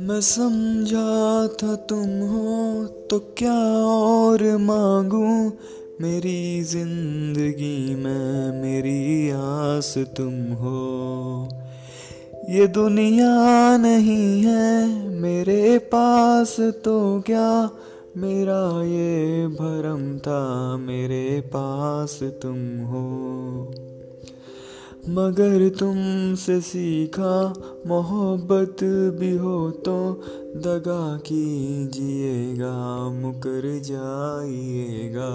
मैं समझा था तुम हो तो क्या और मांगू? मेरी ज़िंदगी में मेरी आस तुम हो। ये दुनिया नहीं है, मेरे पास तो क्या? मेरा ये भरम था, मेरे पास तुम हो। मगर तुमसे सीखा मोहब्बत भी हो तो दगा कीजिएगा मुकर जाइएगा।